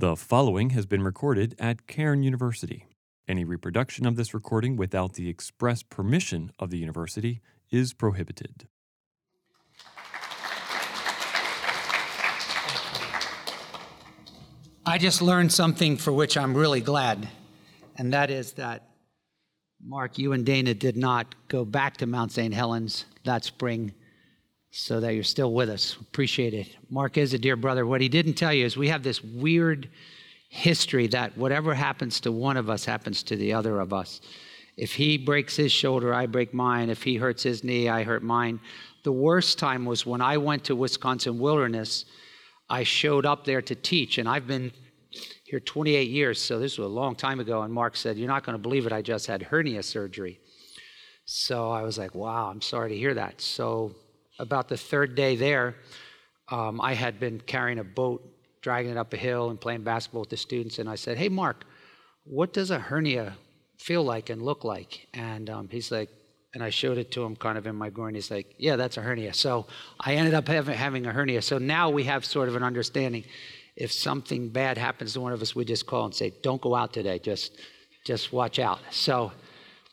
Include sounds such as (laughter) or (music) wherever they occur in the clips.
The following has been recorded at Cairn University. Any reproduction of this recording without the express permission of the university is prohibited. I just learned something for which I'm really glad, and that is that Mark, you and Dana did not go back to Mount St. Helens that spring, so that you're still with us. Appreciate it. Mark is a dear brother. What he didn't tell you is we have this weird history that whatever happens to one of us happens to the other of us. If he breaks his shoulder, I break mine. If he hurts his knee, I hurt mine. The worst time was when I went to Wisconsin Wilderness. I showed up there to teach, and I've been here 28 years, so this was a long time ago. And Mark said, You're not going to believe it, I just had hernia surgery. So I was like, Wow, I'm sorry to hear that. So, about the third day there, um, I had been carrying a boat, dragging it up a hill, and playing basketball with the students. And I said, Hey, Mark, what does a hernia feel like and look like? And um, he's like, and I showed it to him kind of in my groin. He's like, Yeah, that's a hernia. So I ended up having, having a hernia. So now we have sort of an understanding if something bad happens to one of us, we just call and say, "Don't go out today. Just, just watch out." So,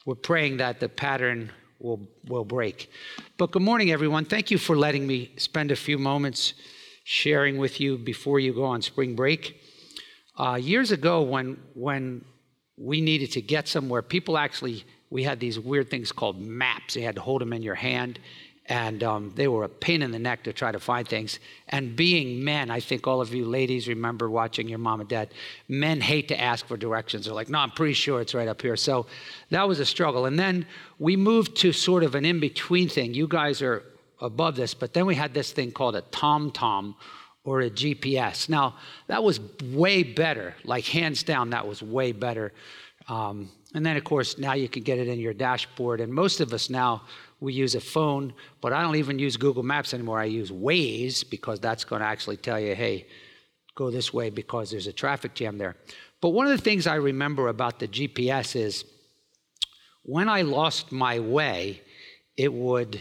we're praying that the pattern will will break. But good morning, everyone. Thank you for letting me spend a few moments sharing with you before you go on spring break. Uh, years ago, when when we needed to get somewhere, people actually we had these weird things called maps. You had to hold them in your hand, and um, they were a pain in the neck to try to find things. And being men, I think all of you ladies remember watching your mom and dad. Men hate to ask for directions. They're like, "No, I'm pretty sure it's right up here." So that was a struggle. And then we moved to sort of an in-between thing. You guys are above this, but then we had this thing called a TomTom or a GPS. Now that was way better. Like hands down, that was way better. Um, and then, of course, now you can get it in your dashboard. And most of us now we use a phone, but I don't even use Google Maps anymore. I use Waze because that's going to actually tell you, hey, go this way because there's a traffic jam there. But one of the things I remember about the GPS is when I lost my way, it would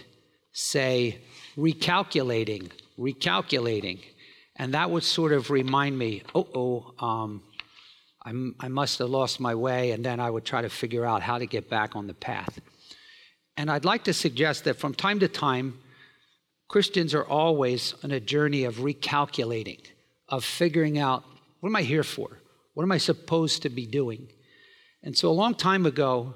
say recalculating, recalculating. And that would sort of remind me, oh, oh, um, i must have lost my way. And then I would try to figure out how to get back on the path. And I'd like to suggest that from time to time, Christians are always on a journey of recalculating, of figuring out what am I here for? What am I supposed to be doing? And so a long time ago,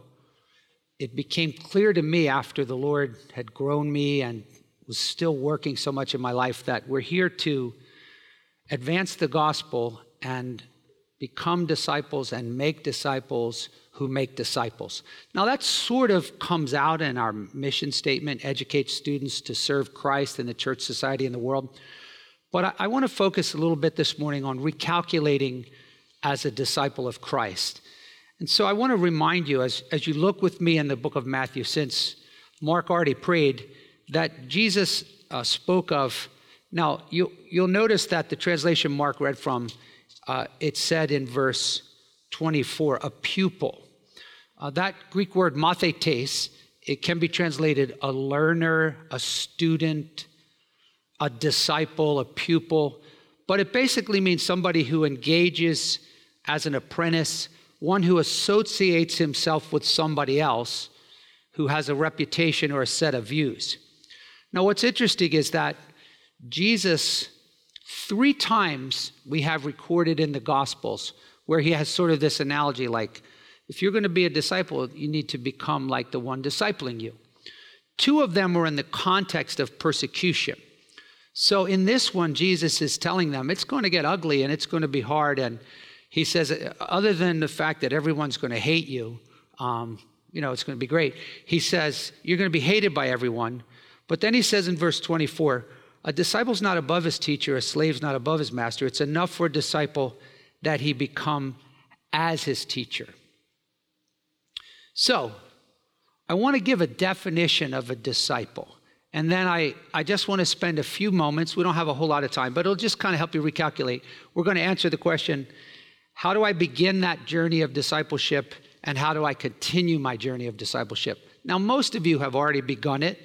it became clear to me after the Lord had grown me and was still working so much in my life that we're here to advance the gospel and become disciples and make disciples who make disciples. Now, that sort of comes out in our mission statement educate students to serve Christ in the church society and the world. But I, I want to focus a little bit this morning on recalculating as a disciple of Christ. And so I want to remind you, as, as you look with me in the book of Matthew, since Mark already prayed, that Jesus uh, spoke of. Now, you, you'll notice that the translation Mark read from, uh, it said in verse 24, a pupil. Uh, that Greek word mathetes, it can be translated a learner, a student, a disciple, a pupil, but it basically means somebody who engages as an apprentice, one who associates himself with somebody else who has a reputation or a set of views. Now, what's interesting is that Jesus, three times we have recorded in the Gospels where he has sort of this analogy like if you're going to be a disciple, you need to become like the one discipling you. Two of them were in the context of persecution. So in this one, Jesus is telling them it's going to get ugly and it's going to be hard. And he says, other than the fact that everyone's going to hate you, um, you know, it's going to be great. He says, you're going to be hated by everyone. But then he says in verse 24, a disciple's not above his teacher, a slave's not above his master. It's enough for a disciple that he become as his teacher. So, I want to give a definition of a disciple. And then I, I just want to spend a few moments. We don't have a whole lot of time, but it'll just kind of help you recalculate. We're going to answer the question how do I begin that journey of discipleship, and how do I continue my journey of discipleship? Now, most of you have already begun it,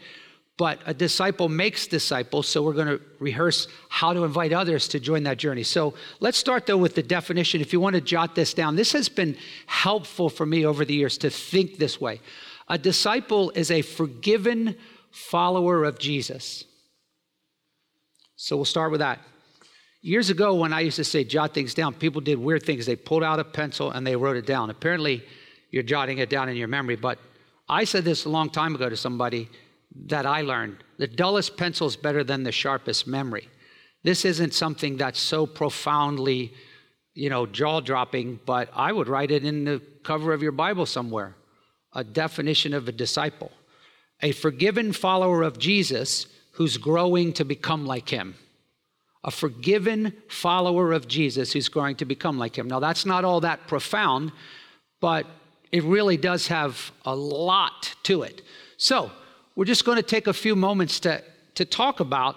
but a disciple makes disciples, so we're going to rehearse how to invite others to join that journey. So let's start though with the definition. If you want to jot this down, this has been helpful for me over the years to think this way. A disciple is a forgiven follower of Jesus. So we'll start with that. Years ago, when I used to say jot things down, people did weird things. They pulled out a pencil and they wrote it down. Apparently, you're jotting it down in your memory, but I said this a long time ago to somebody that I learned. The dullest pencil is better than the sharpest memory. This isn't something that's so profoundly, you know, jaw dropping, but I would write it in the cover of your Bible somewhere a definition of a disciple a forgiven follower of Jesus who's growing to become like him. A forgiven follower of Jesus who's growing to become like him. Now, that's not all that profound, but it really does have a lot to it. So, we're just going to take a few moments to, to talk about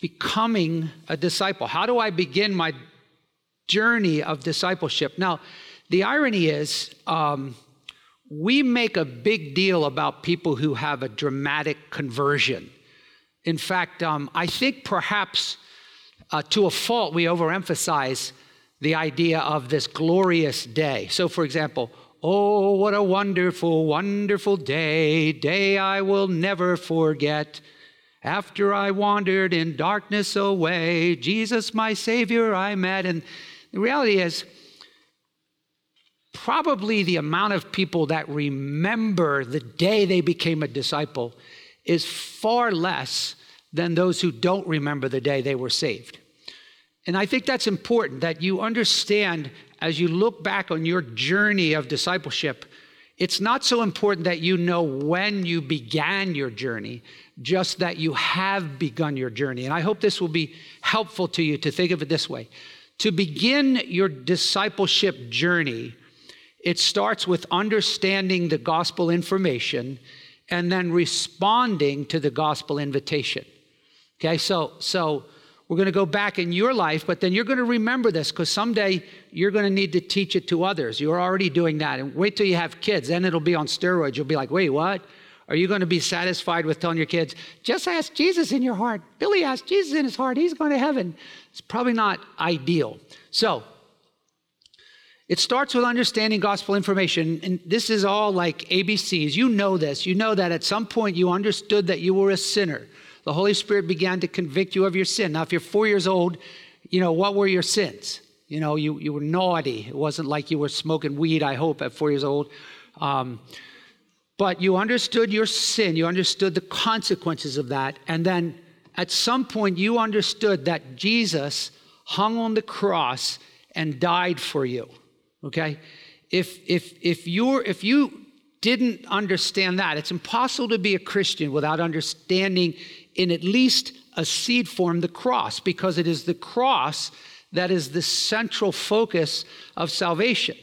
becoming a disciple. How do I begin my journey of discipleship? Now, the irony is, um, we make a big deal about people who have a dramatic conversion. In fact, um, I think perhaps uh, to a fault we overemphasize the idea of this glorious day. So, for example, Oh, what a wonderful, wonderful day, day I will never forget. After I wandered in darkness away, Jesus, my Savior, I met. And the reality is, probably the amount of people that remember the day they became a disciple is far less than those who don't remember the day they were saved. And I think that's important that you understand as you look back on your journey of discipleship, it's not so important that you know when you began your journey, just that you have begun your journey. And I hope this will be helpful to you to think of it this way. To begin your discipleship journey, it starts with understanding the gospel information and then responding to the gospel invitation. Okay, so so we're going to go back in your life, but then you're going to remember this because someday you're going to need to teach it to others. You're already doing that. And wait till you have kids, then it'll be on steroids. You'll be like, wait, what? Are you going to be satisfied with telling your kids, just ask Jesus in your heart? Billy asked Jesus in his heart. He's going to heaven. It's probably not ideal. So, it starts with understanding gospel information. And this is all like ABCs. You know this. You know that at some point you understood that you were a sinner the Holy Spirit began to convict you of your sin. Now, if you're four years old, you know, what were your sins? You know, you, you were naughty. It wasn't like you were smoking weed, I hope, at four years old. Um, but you understood your sin, you understood the consequences of that. And then at some point, you understood that Jesus hung on the cross and died for you. Okay? If, if, if, you're, if you didn't understand that, it's impossible to be a Christian without understanding in at least a seed form the cross, because it is the cross that is the central focus of salvation.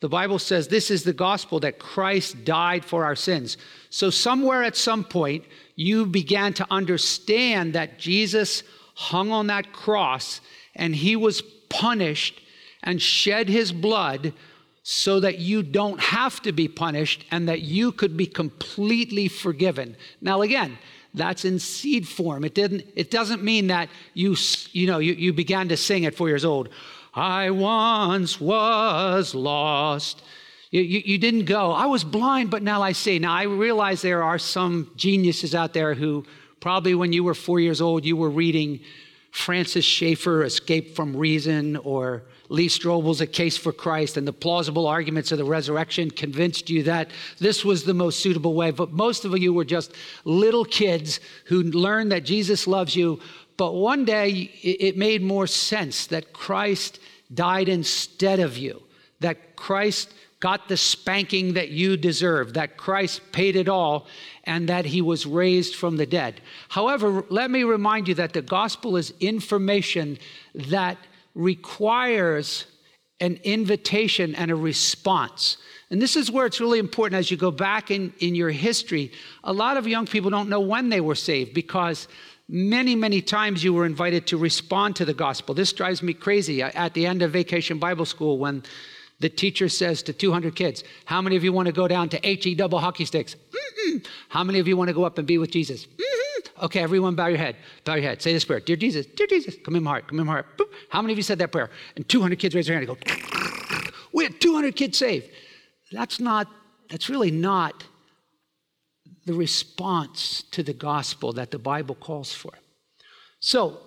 The Bible says this is the gospel that Christ died for our sins. So, somewhere at some point, you began to understand that Jesus hung on that cross and he was punished and shed his blood so that you don't have to be punished and that you could be completely forgiven. Now, again, that's in seed form. It didn't. It doesn't mean that you you know you, you began to sing at four years old. I once was lost. You, you, you didn't go. I was blind, but now I see. Now I realize there are some geniuses out there who probably when you were four years old you were reading Francis Schaeffer, Escape from Reason, or Lee Strobel's A Case for Christ, and the plausible arguments of the resurrection convinced you that this was the most suitable way. But most of you were just little kids who learned that Jesus loves you. But one day it made more sense that Christ died instead of you, that Christ got the spanking that you deserve, that Christ paid it all, and that he was raised from the dead. However, let me remind you that the gospel is information that requires an invitation and a response. And this is where it's really important as you go back in, in your history. A lot of young people don't know when they were saved because many, many times you were invited to respond to the gospel. This drives me crazy. At the end of vacation Bible school, when the teacher says to 200 kids, How many of you want to go down to HE double hockey sticks? Mm-mm. How many of you want to go up and be with Jesus? Mm-hmm. Okay, everyone bow your head. Bow your head. Say this prayer. Dear Jesus, dear Jesus, come in my heart, come in my heart. Boop. How many of you said that prayer? And 200 kids raise their hand and go, (laughs) we had 200 kids saved. That's not, that's really not the response to the gospel that the Bible calls for. So,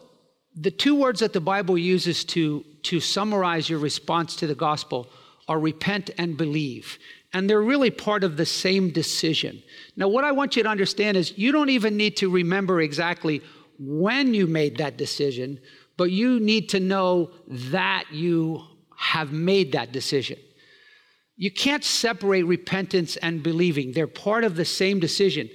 the two words that the Bible uses to, to summarize your response to the gospel are repent and believe. And they're really part of the same decision. Now, what I want you to understand is you don't even need to remember exactly when you made that decision, but you need to know that you have made that decision. You can't separate repentance and believing, they're part of the same decision.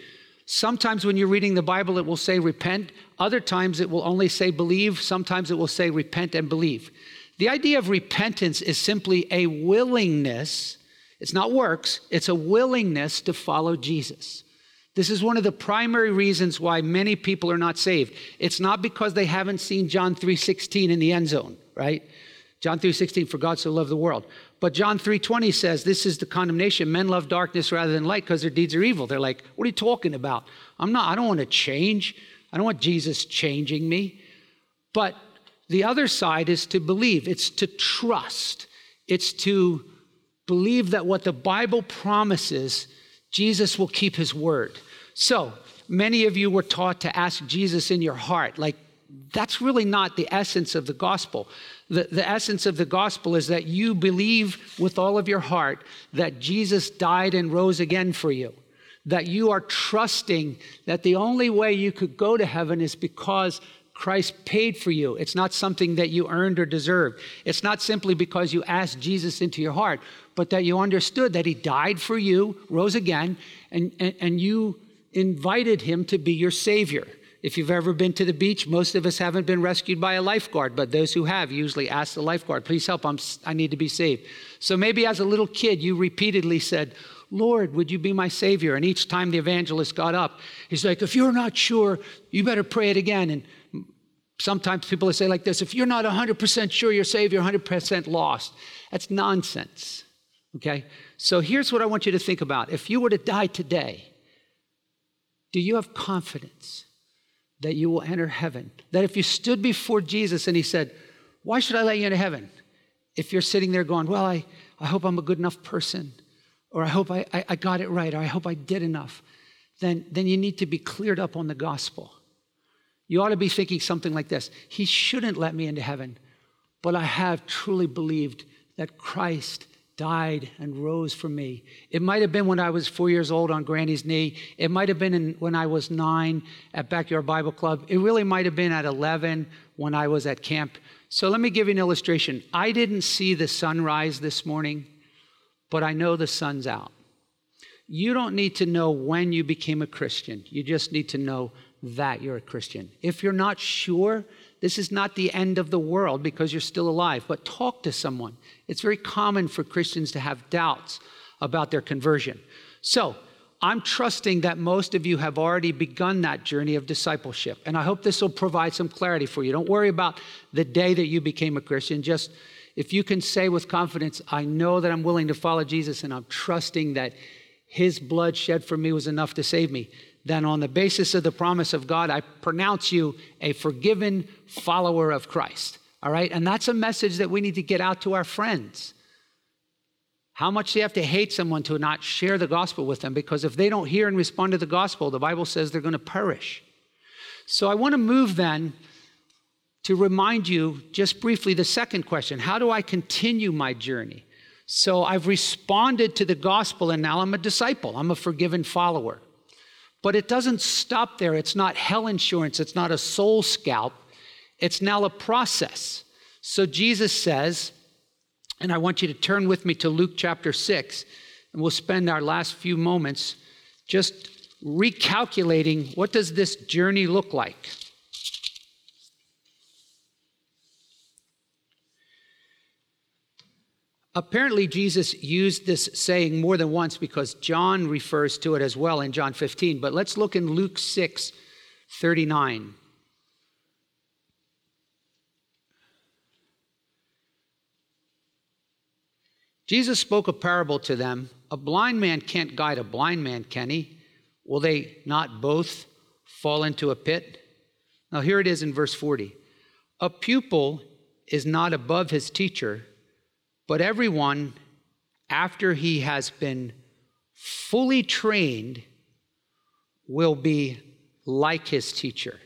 Sometimes when you're reading the Bible, it will say repent. Other times it will only say believe. Sometimes it will say repent and believe. The idea of repentance is simply a willingness, it's not works, it's a willingness to follow Jesus. This is one of the primary reasons why many people are not saved. It's not because they haven't seen John 3:16 in the end zone, right? John 3:16 for God so loved the world. But John 3:20 says this is the condemnation men love darkness rather than light because their deeds are evil. They're like, "What are you talking about? I'm not I don't want to change. I don't want Jesus changing me." But the other side is to believe, it's to trust, it's to believe that what the Bible promises, Jesus will keep his word. So, many of you were taught to ask Jesus in your heart. Like, that's really not the essence of the gospel. The, the essence of the gospel is that you believe with all of your heart that Jesus died and rose again for you. That you are trusting that the only way you could go to heaven is because Christ paid for you. It's not something that you earned or deserved. It's not simply because you asked Jesus into your heart, but that you understood that He died for you, rose again, and, and, and you invited Him to be your Savior. If you've ever been to the beach, most of us haven't been rescued by a lifeguard, but those who have usually ask the lifeguard, please help, I'm, I need to be saved. So maybe as a little kid, you repeatedly said, Lord, would you be my Savior? And each time the evangelist got up, he's like, if you're not sure, you better pray it again. And Sometimes people say like this if you're not 100% sure you're saved, you're 100% lost. That's nonsense. Okay? So here's what I want you to think about. If you were to die today, do you have confidence that you will enter heaven? That if you stood before Jesus and he said, Why should I let you into heaven? If you're sitting there going, Well, I, I hope I'm a good enough person, or I hope I, I, I got it right, or I hope I did enough, then, then you need to be cleared up on the gospel. You ought to be thinking something like this He shouldn't let me into heaven, but I have truly believed that Christ died and rose for me. It might have been when I was four years old on Granny's knee. It might have been in, when I was nine at Backyard Bible Club. It really might have been at 11 when I was at camp. So let me give you an illustration. I didn't see the sunrise this morning, but I know the sun's out. You don't need to know when you became a Christian, you just need to know that you're a Christian. If you're not sure, this is not the end of the world because you're still alive, but talk to someone. It's very common for Christians to have doubts about their conversion. So, I'm trusting that most of you have already begun that journey of discipleship. And I hope this will provide some clarity for you. Don't worry about the day that you became a Christian. Just if you can say with confidence, I know that I'm willing to follow Jesus and I'm trusting that his blood shed for me was enough to save me then on the basis of the promise of God, I pronounce you a forgiven follower of Christ. All right? And that's a message that we need to get out to our friends. How much do you have to hate someone to not share the gospel with them? Because if they don't hear and respond to the gospel, the Bible says they're going to perish. So I want to move then to remind you just briefly the second question How do I continue my journey? So I've responded to the gospel and now I'm a disciple, I'm a forgiven follower. But it doesn't stop there. It's not hell insurance, it's not a soul scalp, it's now a process. So Jesus says, and I want you to turn with me to Luke chapter 6, and we'll spend our last few moments just recalculating what does this journey look like? Apparently, Jesus used this saying more than once because John refers to it as well in John 15. But let's look in Luke 6 39. Jesus spoke a parable to them. A blind man can't guide a blind man, can he? will they not both fall into a pit? Now, here it is in verse 40. A pupil is not above his teacher, but everyone, after he has been fully trained, will be like his teacher.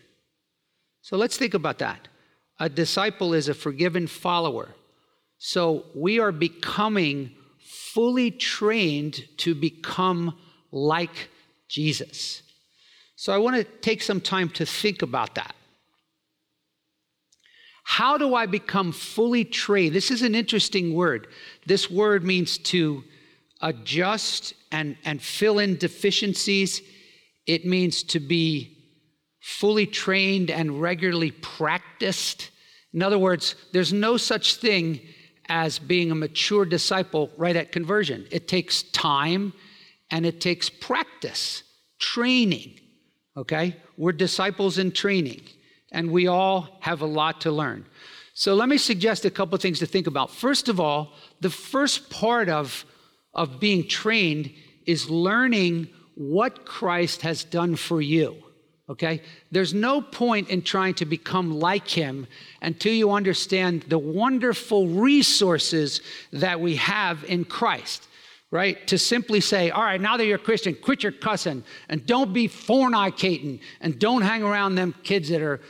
So let's think about that. A disciple is a forgiven follower. So we are becoming fully trained to become like Jesus. So I want to take some time to think about that. How do I become fully trained? This is an interesting word. This word means to adjust and, and fill in deficiencies. It means to be fully trained and regularly practiced. In other words, there's no such thing as being a mature disciple right at conversion. It takes time and it takes practice, training. Okay? We're disciples in training, and we all have a lot to learn. So let me suggest a couple things to think about. First of all, the first part of, of being trained is learning what Christ has done for you. Okay? There's no point in trying to become like him until you understand the wonderful resources that we have in Christ right? To simply say, all right, now that you're a Christian, quit your cussing and don't be fornicating and don't hang around them kids that are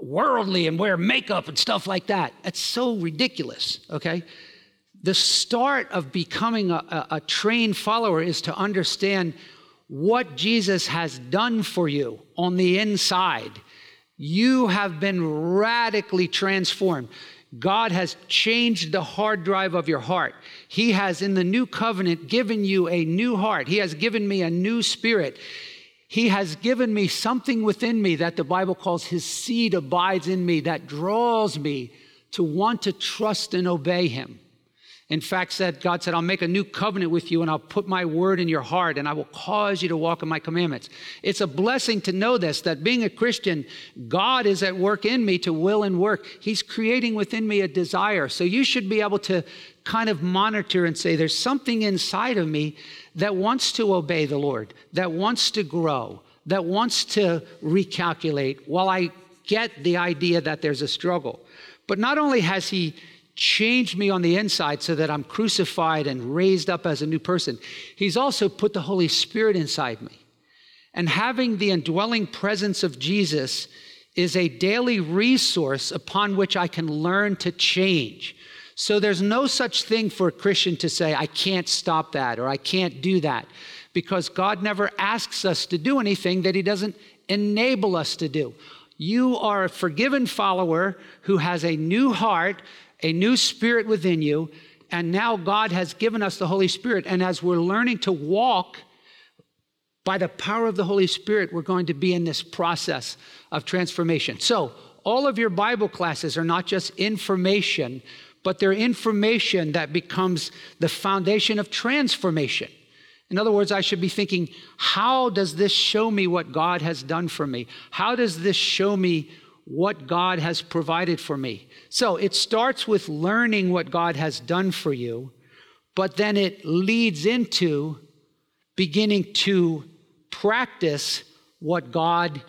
worldly and wear makeup and stuff like that. That's so ridiculous, okay? The start of becoming a, a, a trained follower is to understand what Jesus has done for you on the inside. You have been radically transformed. God has changed the hard drive of your heart. He has, in the new covenant, given you a new heart. He has given me a new spirit. He has given me something within me that the Bible calls His seed abides in me that draws me to want to trust and obey Him. In fact said god said i'll make a new covenant with you and i'll put my word in your heart and i will cause you to walk in my commandments. It's a blessing to know this that being a christian god is at work in me to will and work. He's creating within me a desire. So you should be able to kind of monitor and say there's something inside of me that wants to obey the lord that wants to grow that wants to recalculate while i get the idea that there's a struggle but not only has he changed me on the inside so that I'm crucified and raised up as a new person. He's also put the Holy Spirit inside me. And having the indwelling presence of Jesus is a daily resource upon which I can learn to change. So there's no such thing for a Christian to say, I can't stop that or I can't do that, because God never asks us to do anything that He doesn't enable us to do. You are a forgiven follower who has a new heart a new spirit within you. And now God has given us the Holy Spirit. And as we're learning to walk by the power of the Holy Spirit, we're going to be in this process of transformation. So, all of your Bible classes are not just information, but they're information that becomes the foundation of transformation. In other words, I should be thinking, how does this show me what God has done for me? How does this show me what God has provided for me. So it starts with learning what God has done for you, but then it leads into beginning to practice what God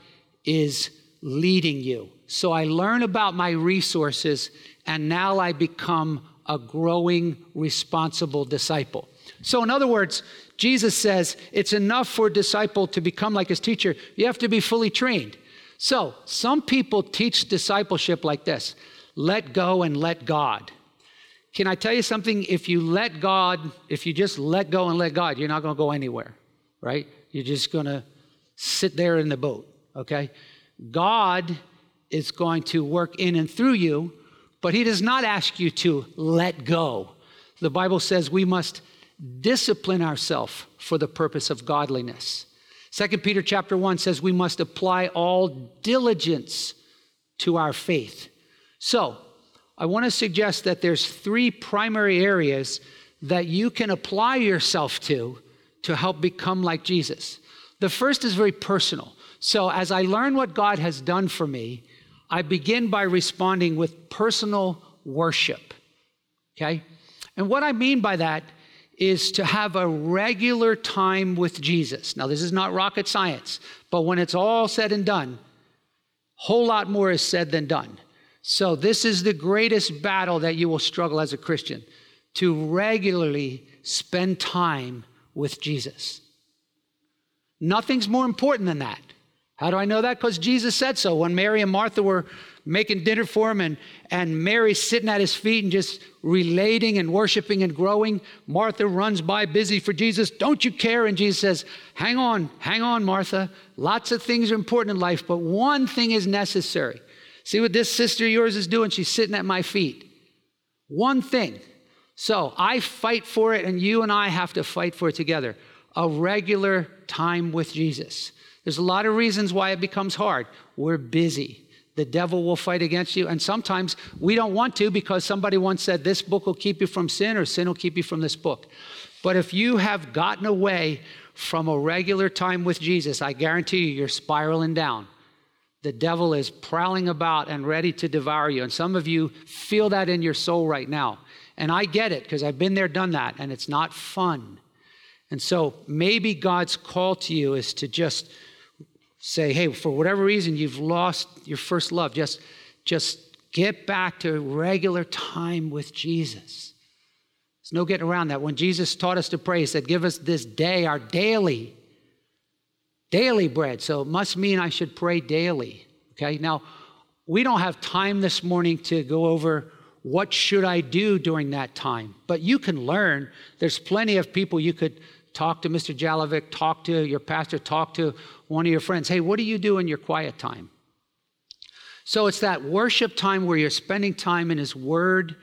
is leading you. So I learn about my resources, and now I become a growing, responsible disciple. So, in other words, Jesus says it's enough for a disciple to become like his teacher. You have to be fully trained. So, some people teach discipleship like this let go and let God. Can I tell you something? If you let God, if you just let go and let God, you're not going to go anywhere, right? You're just going to sit there in the boat, okay? God is going to work in and through you, but He does not ask you to let go. The Bible says we must discipline ourselves for the purpose of godliness. Second Peter chapter 1 says we must apply all diligence to our faith. So, I want to suggest that there's three primary areas that you can apply yourself to to help become like Jesus. The first is very personal. So, as I learn what God has done for me, I begin by responding with personal worship. Okay? And what I mean by that is to have a regular time with Jesus. Now, this is not rocket science, but when it's all said and done, a whole lot more is said than done. So, this is the greatest battle that you will struggle as a Christian to regularly spend time with Jesus. Nothing's more important than that. How do I know that? Because Jesus said so. When Mary and Martha were making dinner for him and, and Mary sitting at his feet and just relating and worshiping and growing, Martha runs by busy for Jesus. Don't you care? And Jesus says, Hang on, hang on, Martha. Lots of things are important in life, but one thing is necessary. See what this sister of yours is doing? She's sitting at my feet. One thing. So I fight for it, and you and I have to fight for it together. A regular time with Jesus. There's a lot of reasons why it becomes hard. We're busy. The devil will fight against you. And sometimes we don't want to because somebody once said, This book will keep you from sin, or sin will keep you from this book. But if you have gotten away from a regular time with Jesus, I guarantee you, you're spiraling down. The devil is prowling about and ready to devour you. And some of you feel that in your soul right now. And I get it because I've been there, done that, and it's not fun. And so maybe God's call to you is to just say, hey, for whatever reason you've lost your first love, just, just get back to regular time with Jesus. There's no getting around that. When Jesus taught us to pray, he said, Give us this day our daily, daily bread. So it must mean I should pray daily. Okay, now we don't have time this morning to go over what should I do during that time, but you can learn. There's plenty of people you could talk to Mr. Jalovic, talk to your pastor, talk to one of your friends. Hey, what do you do in your quiet time? So it's that worship time where you're spending time in His Word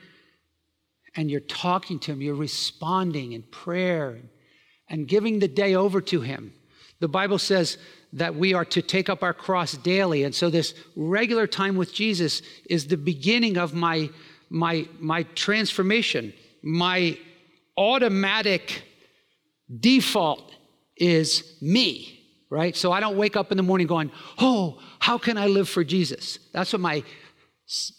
and you're talking to Him, you're responding in prayer and giving the day over to Him. The Bible says that we are to take up our cross daily. And so this regular time with Jesus is the beginning of my, my, my transformation, my automatic default is me, right? So I don't wake up in the morning going, oh, how can I live for Jesus? That's what my,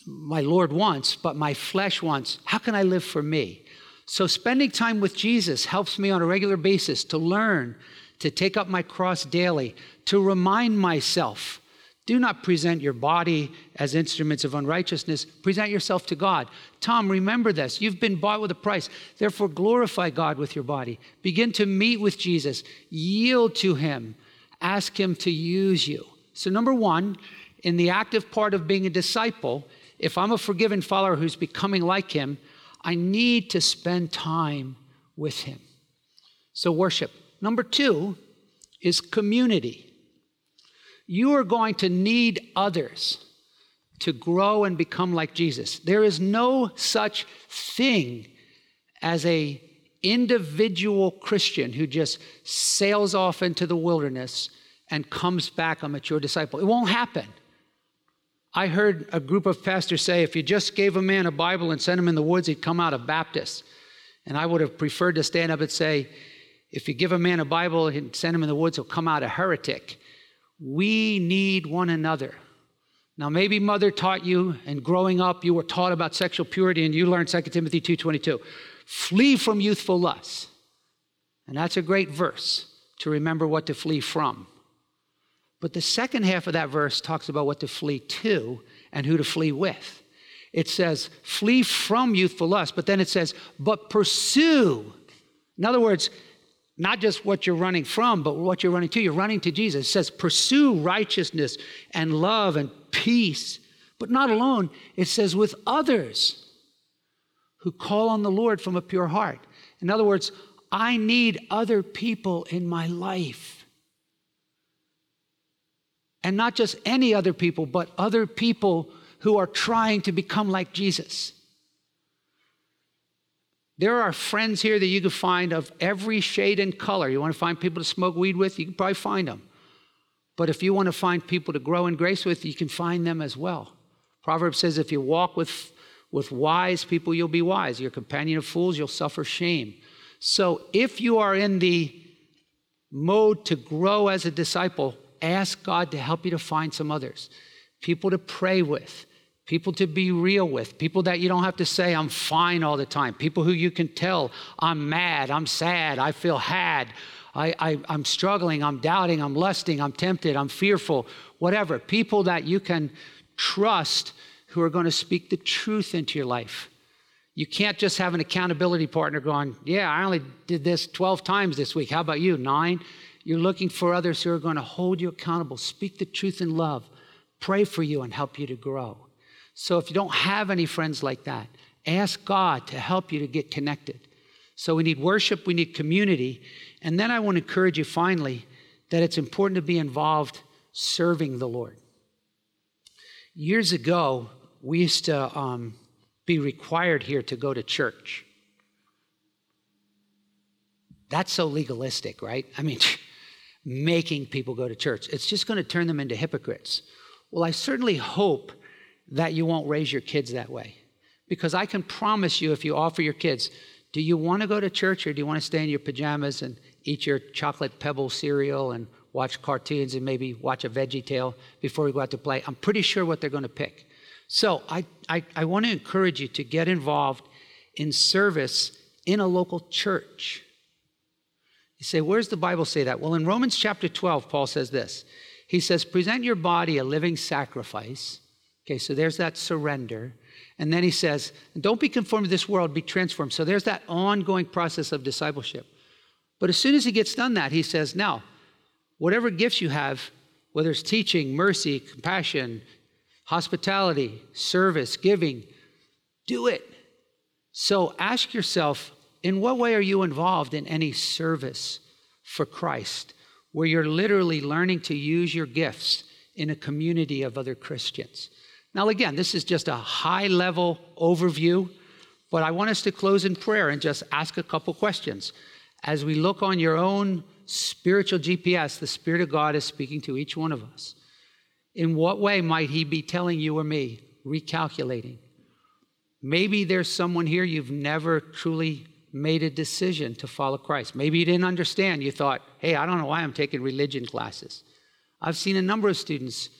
my Lord wants, but my flesh wants, how can I live for me? So spending time with Jesus helps me on a regular basis to learn, to take up my cross daily, to remind myself do not present your body as instruments of unrighteousness. Present yourself to God. Tom, remember this. You've been bought with a price. Therefore, glorify God with your body. Begin to meet with Jesus. Yield to Him. Ask Him to use you. So, number one, in the active part of being a disciple, if I'm a forgiven follower who's becoming like Him, I need to spend time with Him. So, worship. Number two is community you are going to need others to grow and become like Jesus. There is no such thing as a individual Christian who just sails off into the wilderness and comes back a mature disciple. It won't happen. I heard a group of pastors say if you just gave a man a Bible and sent him in the woods, he'd come out a Baptist. And I would have preferred to stand up and say, if you give a man a Bible and send him in the woods, he'll come out a heretic. We need one another. Now, maybe mother taught you, and growing up, you were taught about sexual purity, and you learned 2 Timothy 2.22. Flee from youthful lusts. And that's a great verse to remember what to flee from. But the second half of that verse talks about what to flee to and who to flee with. It says, flee from youthful lust, but then it says, but pursue. In other words, not just what you're running from, but what you're running to. You're running to Jesus. It says, pursue righteousness and love and peace, but not alone. It says, with others who call on the Lord from a pure heart. In other words, I need other people in my life. And not just any other people, but other people who are trying to become like Jesus. There are friends here that you can find of every shade and color. You want to find people to smoke weed with, you can probably find them. But if you want to find people to grow in grace with, you can find them as well. Proverbs says, if you walk with, with wise people, you'll be wise. Your companion of fools, you'll suffer shame. So if you are in the mode to grow as a disciple, ask God to help you to find some others, people to pray with, people to be real with, people that you don't have to say, I'm fine all the time, people who you can tell, I'm mad, I'm sad, I feel had, I, I'm struggling, I'm doubting, I'm lusting, I'm tempted, I'm fearful, whatever. People that you can trust who are going to speak the truth into your life. You can't just have an accountability partner going, Yeah, I only did this 12 times this week. How about you? Nine? You're looking for others who are going to hold you accountable, speak the truth in love, pray for you, and help you to grow. So if you don't have any friends like that, ask God to help you to get connected. So we need worship, we need community. And then I want to encourage you finally that it's important to be involved serving the Lord. Years ago, we used to um, be required here to go to church. That's so legalistic, right? I mean, (laughs) making people go to church. It's just going to turn them into hypocrites. Well, I certainly hope that you won't raise your kids that way. Because I can promise you, if you offer your kids, do you want to go to church or do you want to stay in your pajamas and eat your chocolate pebble cereal and watch cartoons and maybe watch a veggie tale before we go out to play? I'm pretty sure what they're going to pick. So I, I, I want to encourage you to get involved in service in a local church. You say, where's the Bible say that? Well, in Romans chapter 12, Paul says this. He says, present your body a living sacrifice. Okay, so there's that surrender. And then he says, don't be conformed to this world, be transformed. So there's that ongoing process of discipleship. But as soon as he gets done that, he says, now, whatever gifts you have, whether it's teaching, mercy, compassion, hospitality, service, giving, do it. So ask yourself in what way are you involved in any service for Christ where you're literally learning to use your gifts in a community of other Christians? Now, again, this is just a high level overview, but I want us to close in prayer and just ask a couple questions. As we look on your own spiritual GPS, the Spirit of God is speaking to each one of us. In what way might He be telling you or me, recalculating? Maybe there's someone here you've never truly made a decision to follow Christ. Maybe you didn't understand. You thought, hey, I don't know why I'm taking religion classes. I've seen a number of students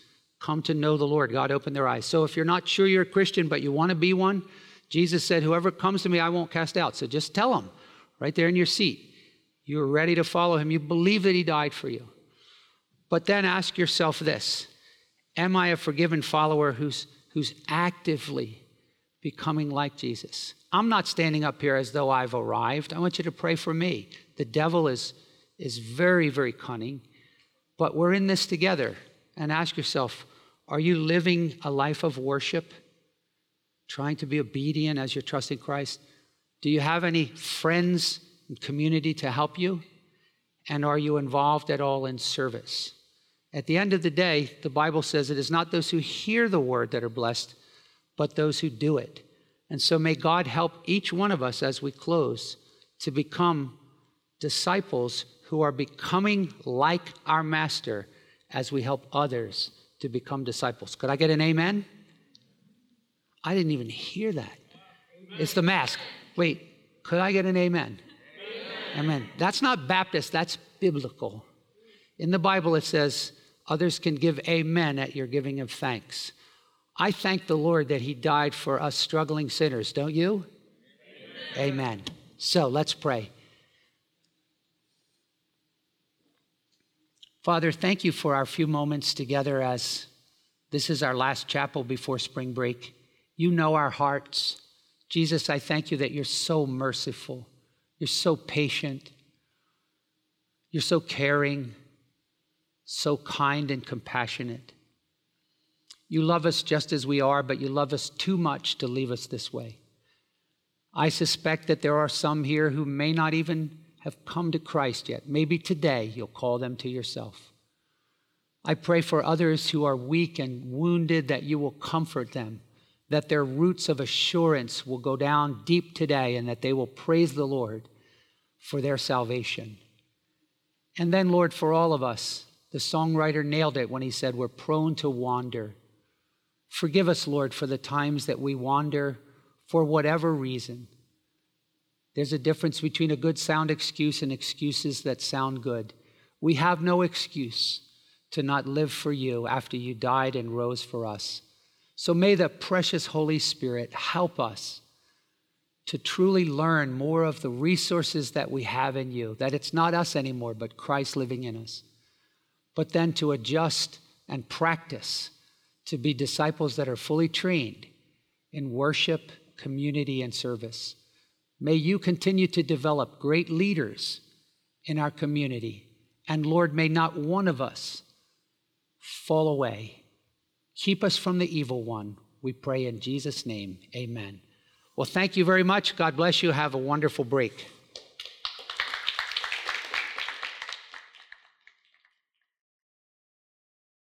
come to know the Lord. God opened their eyes. So if you're not sure you're a Christian, but you want to be one, Jesus said, Whoever comes to me, I won't cast out. So just tell them right there in your seat. You're ready to follow him. You believe that he died for you. But then ask yourself this Am I a forgiven follower who's, who's actively becoming like Jesus? I'm not standing up here as though I've arrived. I want you to pray for me. The devil is, is very, very cunning, but we're in this together. And ask yourself are you living a life of worship, trying to be obedient as you're trusting Christ? Do you have any friends and community to help you? And are you involved at all in service? At the end of the day, the Bible says it is not those who hear the word that are blessed, but those who do it. And so may God help each one of us as we close to become disciples who are becoming like our Master as we help others to become disciples. Could I get an amen? I didn't even hear that. Amen. It's the mask. Wait, could I get an amen? amen? Amen. That's not Baptist, that's biblical. In the Bible, it says, Others can give amen at your giving of thanks. I thank the Lord that He died for us struggling sinners, don't you? Amen. amen. So let's pray. Father, thank you for our few moments together as this is our last chapel before spring break. You know our hearts. Jesus, I thank you that you're so merciful, you're so patient, you're so caring so kind and compassionate. You love us just as we are, but you love us too much to leave us this way. I suspect that there are some here who may not even have come to Christ yet. Maybe today you'll call them to yourself. I pray for others who are weak and wounded that you will comfort them, that their roots of assurance will go down deep today, and that they will praise the Lord for their salvation. And then, Lord, for all of us, the songwriter nailed it when he said, We're prone to wander. Forgive us, Lord, for the times that we wander for whatever reason. There's a difference between a good sound excuse and excuses that sound good. We have no excuse to not live for you after you died and rose for us. So may the precious Holy Spirit help us to truly learn more of the resources that we have in you, that it's not us anymore, but Christ living in us. But then to adjust and practice to be disciples that are fully trained in worship, community, and service. May you continue to develop great leaders in our community. And Lord, may not one of us fall away. Keep us from the evil one. We pray in Jesus' name. Amen. Well, thank you very much. God bless you. Have a wonderful break.